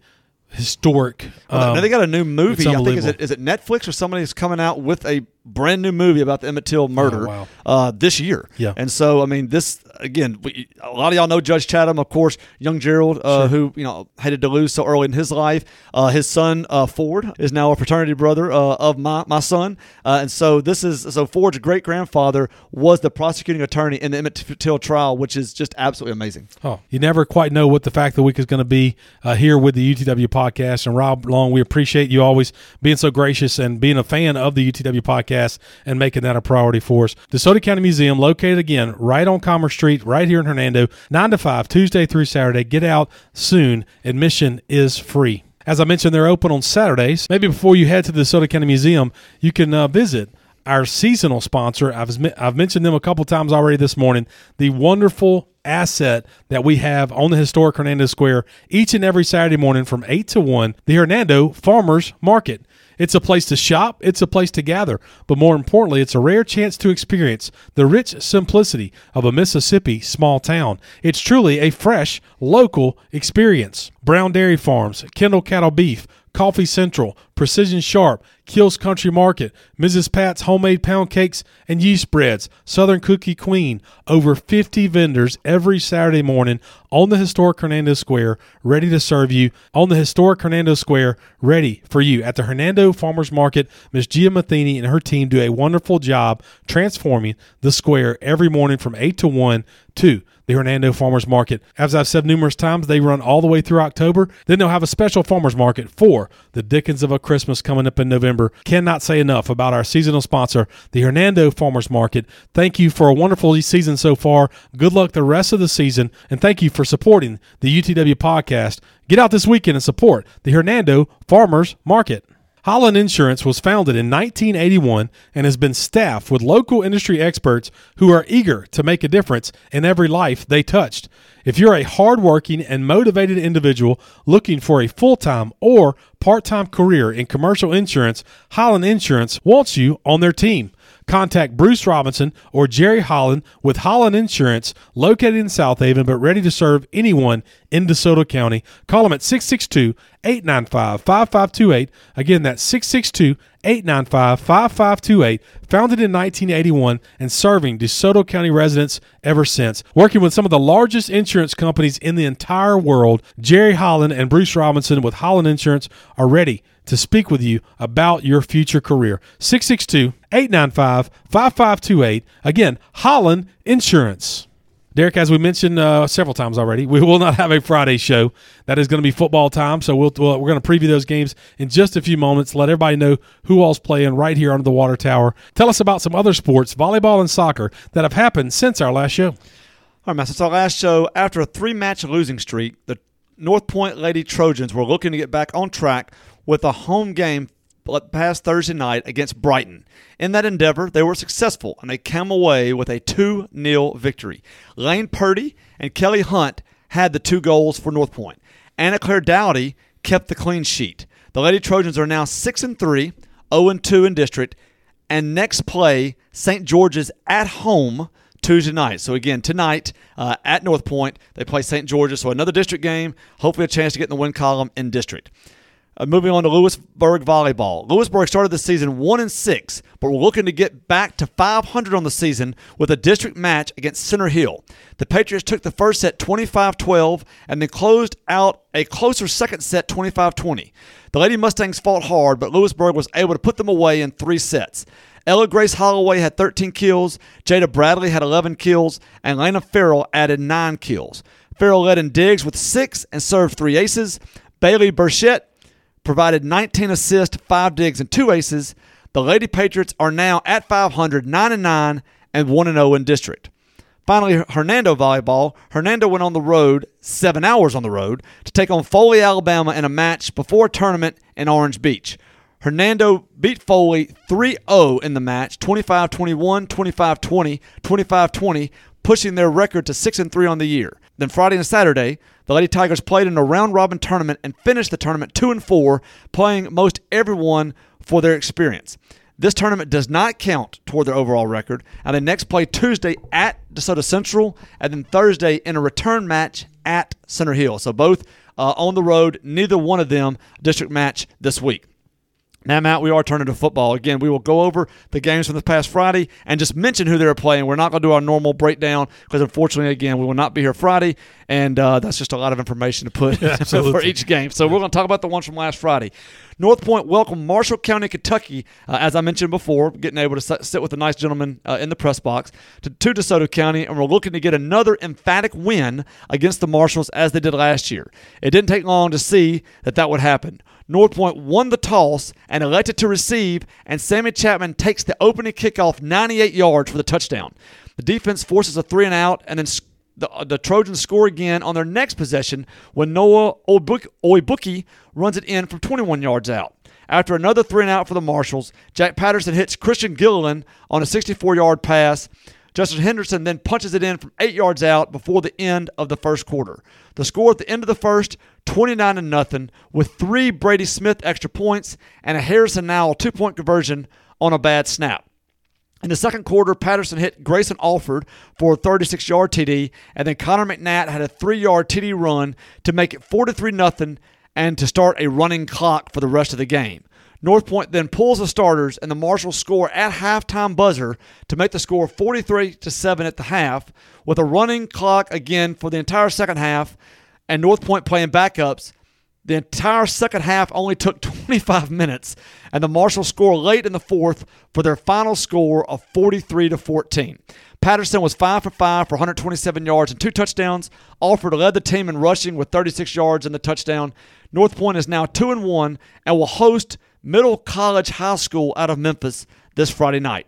historic. Well, Um, now they got a new movie. I think is it is it Netflix or somebody's coming out with a brand new movie about the Emmett Till murder Oh, wow. uh, this year. Yeah. And so I mean, this again, we, a lot of y'all know Judge Chatham, of course, young Gerald, uh, who you know hated to lose so early in his life. Uh, his son uh, Ford is now a fraternity brother uh, of my my son, uh, and so this is so Ford's great grandfather was the prosecuting attorney in the Emmett Till trial, which is just absolutely amazing. Oh, you never quite know what the fact of the week is going to be uh, here with the UTW podcast. And Rob Long, we appreciate you always being so gracious and being a fan of the UTW podcast and making that a priority for us. DeSoto County Museum, located again right on Commerce Street, right here in Hernando, 9 to 5, Tuesday through Saturday. Get out soon. Admission is free. As I mentioned, they're open on Saturdays. Maybe before you head to the DeSoto County Museum, you can uh, visit our seasonal sponsor. I've I've mentioned them a couple times already this morning. The wonderful asset that we have on the historic Hernando Square each and every Saturday morning from 8 to 1, the Hernando Farmers Market. It's a place to shop, it's a place to gather, but more importantly, it's a rare chance to experience the rich simplicity of a Mississippi small town. It's truly a fresh, local experience. Brown Dairy Farms, Kendall Cattle Beef, Coffee Central, Precision Sharp, Kills Country Market, Mrs. Pat's Homemade Pound Cakes and Yeast Breads, Southern Cookie Queen. Over 50 vendors every Saturday morning on the historic Hernando Square, ready to serve you on the historic Hernando Square, ready for you at the Hernando Farmers Market. Miss Gia Matheny and her team do a wonderful job transforming the square every morning from 8 to 1 to the Hernando Farmers Market. As I've said numerous times, they run all the way through October. Then they'll have a special farmers market for the Dickens of a Christmas coming up in November. Cannot say enough about our seasonal sponsor, the Hernando Farmers Market. Thank you for a wonderful season so far. Good luck the rest of the season, and thank you for supporting the UTW podcast. Get out this weekend and support the Hernando Farmers Market. Holland Insurance was founded in 1981 and has been staffed with local industry experts who are eager to make a difference in every life they touched. If you're a hardworking and motivated individual looking for a full time or part time career in commercial insurance, Holland Insurance wants you on their team. Contact Bruce Robinson or Jerry Holland with Holland Insurance, located in Southaven but ready to serve anyone in DeSoto County. Call them at 662 895 5528. Again, that's 662 895 5528. Founded in 1981 and serving DeSoto County residents ever since. Working with some of the largest insurance companies in the entire world, Jerry Holland and Bruce Robinson with Holland Insurance are ready to speak with you about your future career. 662 895 5528. Again, Holland Insurance. Derek, as we mentioned uh, several times already, we will not have a Friday show. That is going to be football time. So we'll, we'll, we're going to preview those games in just a few moments. Let everybody know who all's playing right here under the water tower. Tell us about some other sports, volleyball and soccer, that have happened since our last show. All right, man. Since our last show, after a three-match losing streak, the North Point Lady Trojans were looking to get back on track with a home game past Thursday night against Brighton. In that endeavor, they were successful and they came away with a 2 0 victory. Lane Purdy and Kelly Hunt had the two goals for North Point. Anna Claire Dowdy kept the clean sheet. The Lady Trojans are now 6 and 3, 0 and 2 in district, and next play St. George's at home Tuesday night. So again, tonight uh, at North Point, they play St. George's. So another district game. Hopefully, a chance to get in the win column in district. Uh, moving on to Lewisburg volleyball. Lewisburg started the season one and six, but we're looking to get back to 500 on the season with a district match against Center Hill. The Patriots took the first set 25-12 and then closed out a closer second set 25-20. The Lady Mustangs fought hard, but Lewisburg was able to put them away in three sets. Ella Grace Holloway had 13 kills, Jada Bradley had 11 kills, and Lena Farrell added 9 kills. Farrell led in digs with 6 and served 3 aces. Bailey Burchett provided 19 assists, 5 digs, and 2 aces. The Lady Patriots are now at 500, 9 and 9, and 1 0 in district. Finally, Hernando volleyball. Hernando went on the road, seven hours on the road, to take on Foley, Alabama in a match before a tournament in Orange Beach. Hernando beat Foley 3 0 in the match, 25 21, 25 20, 25 20, pushing their record to 6 and 3 on the year. Then Friday and Saturday, the Lady Tigers played in a round robin tournament and finished the tournament 2 and 4, playing most everyone for their experience. This tournament does not count toward their overall record, and they next play Tuesday at DeSoto Central, and then Thursday in a return match at Center Hill. So both uh, on the road, neither one of them district match this week. Now, Matt, we are turning to football. Again, we will go over the games from this past Friday and just mention who they're playing. We're not going to do our normal breakdown because, unfortunately, again, we will not be here Friday, and uh, that's just a lot of information to put for each game. So we're going to talk about the ones from last Friday. North Point welcome Marshall County, Kentucky, uh, as I mentioned before, getting able to sit with a nice gentleman uh, in the press box to, to DeSoto County, and we're looking to get another emphatic win against the Marshalls as they did last year. It didn't take long to see that that would happen. North Point won the toss and elected to receive, and Sammy Chapman takes the opening kickoff 98 yards for the touchdown. The defense forces a three and out, and then the, uh, the Trojans score again on their next possession when Noah Oibuki runs it in from 21 yards out. After another three and out for the Marshalls, Jack Patterson hits Christian Gilliland on a 64 yard pass. Justin Henderson then punches it in from eight yards out before the end of the first quarter. The score at the end of the first, 29 to nothing, with three Brady Smith extra points and a Harrison Nowell two point conversion on a bad snap. In the second quarter, Patterson hit Grayson Alford for a 36 yard TD, and then Connor McNatt had a three yard TD run to make it 43 0 and to start a running clock for the rest of the game. North Point then pulls the starters, and the Marshalls score at halftime buzzer to make the score 43 to 7 at the half, with a running clock again for the entire second half, and North Point playing backups. The entire second half only took 25 minutes, and the Marshalls score late in the fourth for their final score of 43 to 14. Patterson was 5 for 5 for 127 yards and two touchdowns. Alford led the team in rushing with 36 yards and the touchdown. North Point is now 2 and 1 and will host Middle College High School out of Memphis this Friday night.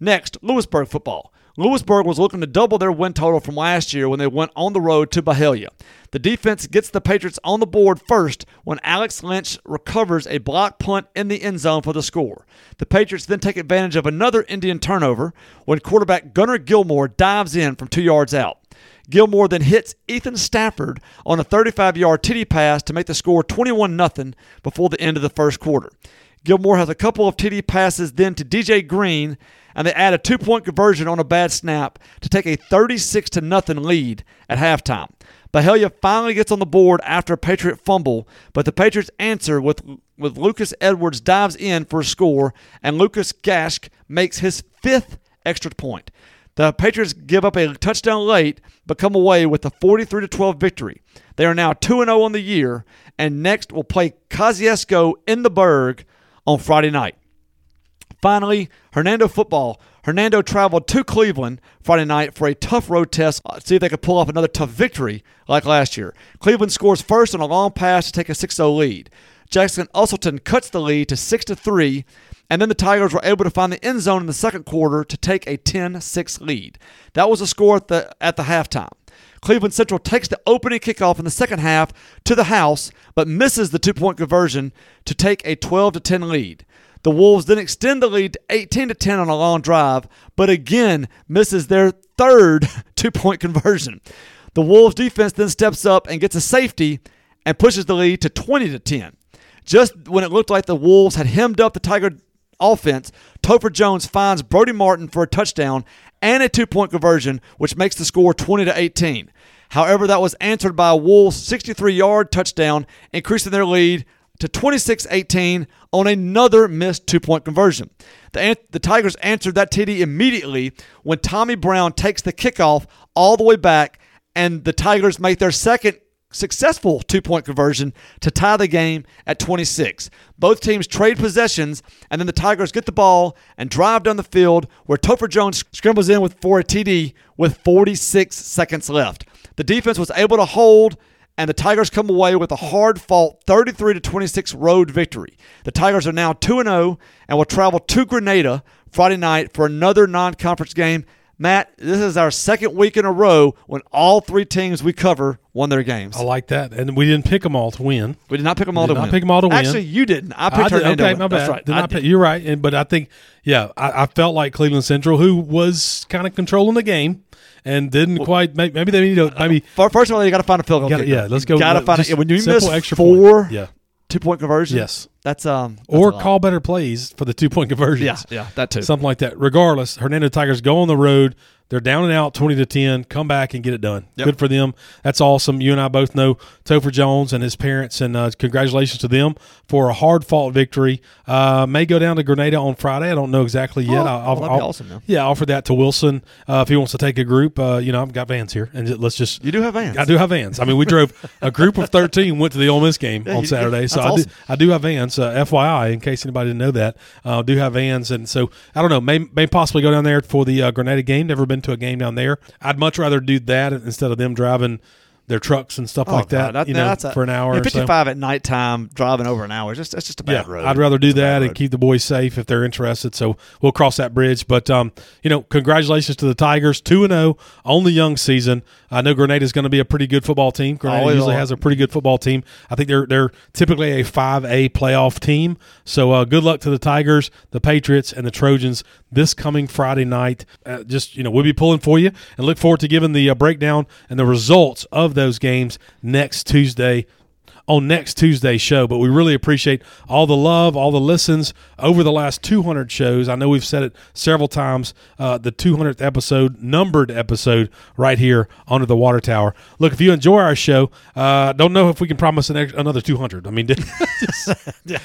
Next, Lewisburg football. Lewisburg was looking to double their win total from last year when they went on the road to Byhalia. The defense gets the Patriots on the board first when Alex Lynch recovers a block punt in the end zone for the score. The Patriots then take advantage of another Indian turnover when quarterback Gunnar Gilmore dives in from two yards out. Gilmore then hits Ethan Stafford on a 35 yard TD pass to make the score 21 0 before the end of the first quarter. Gilmore has a couple of TD passes then to DJ Green, and they add a two point conversion on a bad snap to take a 36 0 lead at halftime. Byhalia finally gets on the board after a Patriot fumble, but the Patriots answer with, with Lucas Edwards dives in for a score, and Lucas Gask makes his fifth extra point. The Patriots give up a touchdown late, but come away with a 43 12 victory. They are now 2 0 on the year, and next will play Kosciusko in the Berg on Friday night. Finally, Hernando football. Hernando traveled to Cleveland Friday night for a tough road test. Uh, see if they could pull off another tough victory like last year. Cleveland scores first on a long pass to take a 6 0 lead. Jackson Usselton cuts the lead to 6 3 and then the Tigers were able to find the end zone in the second quarter to take a 10-6 lead. That was the score at the at the halftime. Cleveland Central takes the opening kickoff in the second half to the house, but misses the two-point conversion to take a 12 10 lead. The Wolves then extend the lead to 18 to 10 on a long drive, but again misses their third two-point conversion. The Wolves defense then steps up and gets a safety and pushes the lead to 20 to 10. Just when it looked like the Wolves had hemmed up the Tiger offense, Topher Jones finds Brody Martin for a touchdown and a two point conversion, which makes the score 20 to 18. However, that was answered by a Wolves 63 yard touchdown, increasing their lead to 26 18 on another missed two point conversion. The, the Tigers answered that TD immediately when Tommy Brown takes the kickoff all the way back, and the Tigers make their second successful two point conversion to tie the game at 26. Both teams trade possessions, and then the Tigers get the ball and drive down the field where Topher Jones scrambles in with for a TD with 46 seconds left. The defense was able to hold and the Tigers come away with a hard fought 33 26 road victory. The Tigers are now 2 0 and will travel to Grenada Friday night for another non conference game Matt, this is our second week in a row when all three teams we cover won their games. I like that, and we didn't pick them all to win. we did not pick them all to not win. pick 'em all to win. Actually, you didn't. I picked I did, Hernando. okay, my bad. That's right. Did I pick- you're right, and, but I think, yeah, I, I felt like Cleveland Central, who was kind of controlling the game and didn't quite. Maybe, maybe they need to maybe. Fir- First of all, you got to find a field goal Gotta, yeah, let's go. Got to find it when you miss extra point. four Yeah. two point conversions. Yes. That's um that's Or call better plays for the two point conversions. Yeah, yeah, that too. something like that. Regardless, Hernando Tigers go on the road. They're down and out, twenty to ten. Come back and get it done. Yep. Good for them. That's awesome. You and I both know Topher Jones and his parents, and uh, congratulations to them for a hard fought victory. Uh, may go down to Grenada on Friday. I don't know exactly yet. Oh, I'll, that'd I'll- awesome, man. Yeah, offer that to Wilson uh, if he wants to take a group. Uh, you know, I've got vans here, and let's just You do have vans. I do have vans. I mean, we drove a group of thirteen went to the Ole Miss game Yeah, on Saturday, so I awesome. do I do have vans. Uh, FYI, in case anybody didn't know that, uh, do have vans, and so I don't know. May, may possibly go down there for the uh, Grenada game. Never been to a game down there. I'd much rather do that instead of them driving their trucks and stuff Oh, like that. You know, that's a- for an hour yeah, or so. 55 at nighttime driving over an hour. It's just that's just a bad Yeah, road. I'd rather do It's that and keep the boys safe if they're interested. So we'll cross that bridge. But um, you know, congratulations to the Tigers, two and zero on the young season. I know Grenada is going to be a pretty good football team. Grenada Always usually are. has a pretty good football team. I think they're they're typically a five A playoff team. So uh, good luck to the Tigers, the Patriots, and the Trojans this coming Friday night. Uh, just you know, we'll be pulling for you and look forward to giving the uh, breakdown and the results of those games next Tuesday on next Tuesday's show. But we really appreciate all the love, all the listens over the last 200 shows. I know we've said it several times. Uh, the 200th episode, numbered episode, right here under the water tower. Look, if you enjoy our show, uh, don't know if we can promise an ex- another 200. I mean, Yeah,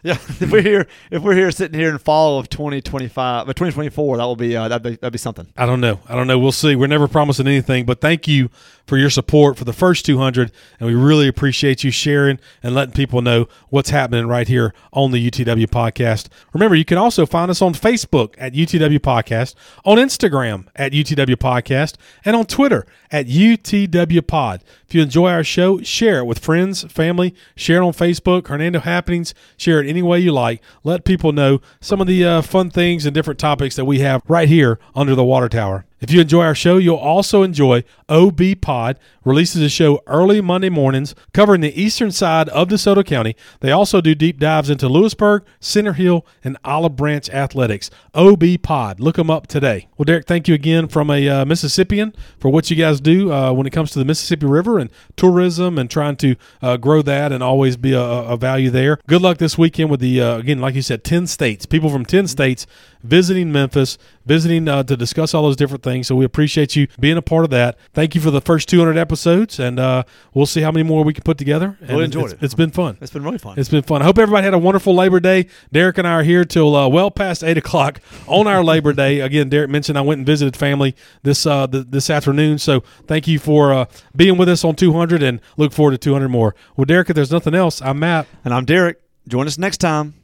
if we're here, if we're here sitting here in fall of 2025, uh, 2024, that will be uh, that'd be that'd be something. I don't know. I don't know. We'll see. We're never promising anything, but thank you for your support for the first 200, and we really appreciate you sharing and letting people know what's happening right here on the UTW podcast. Remember, you can also find us on Facebook at UTW Podcast, on Instagram at UTW Podcast, and on Twitter at UTW Pod. If you enjoy our show, share it with friends, family, share it on Facebook, Hernando Happenings, share it any way you like. Let people know some of the uh, fun things and different topics that we have right here under the water tower. If you enjoy our show, you'll also enjoy OB Pod, releases a show early Monday mornings covering the eastern side of DeSoto County. They also do deep dives into Lewisburg, Center Hill, and Olive Branch athletics. OB Pod, look them up today. Well, Derek, thank you again from a uh, Mississippian for what you guys do uh, when it comes to the Mississippi River and tourism and trying to uh, grow that and always be a, a value there. Good luck this weekend with the, uh, again, like you said, 10 states, people from 10 states visiting Memphis, visiting uh, to discuss all those different things. So we appreciate you being a part of that. Thank you for the first 200 episodes, and uh, we'll see how many more we can put together. And Really enjoyed it's, it. It's been fun. It's been really fun. It's been fun. I hope everybody had a wonderful Labor Day. Derek and I are here till uh, well past eight o'clock on our Labor Day. Again, Derek mentioned I went and visited family this uh, th- this afternoon. So thank you for uh, being with us on 200 and look forward to 200 more. Well, Derek, if there's nothing else, I'm Matt. and I'm Derek. Join us next time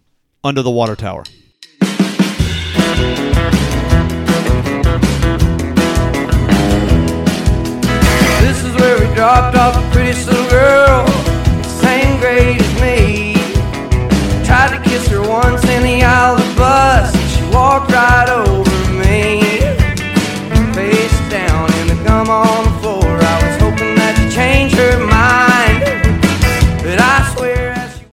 under the water tower. Is where we dropped off the prettiest little girl, same grade as me. Tried to kiss her once in the aisle of the bus, she walked right over me. Face down in the gum on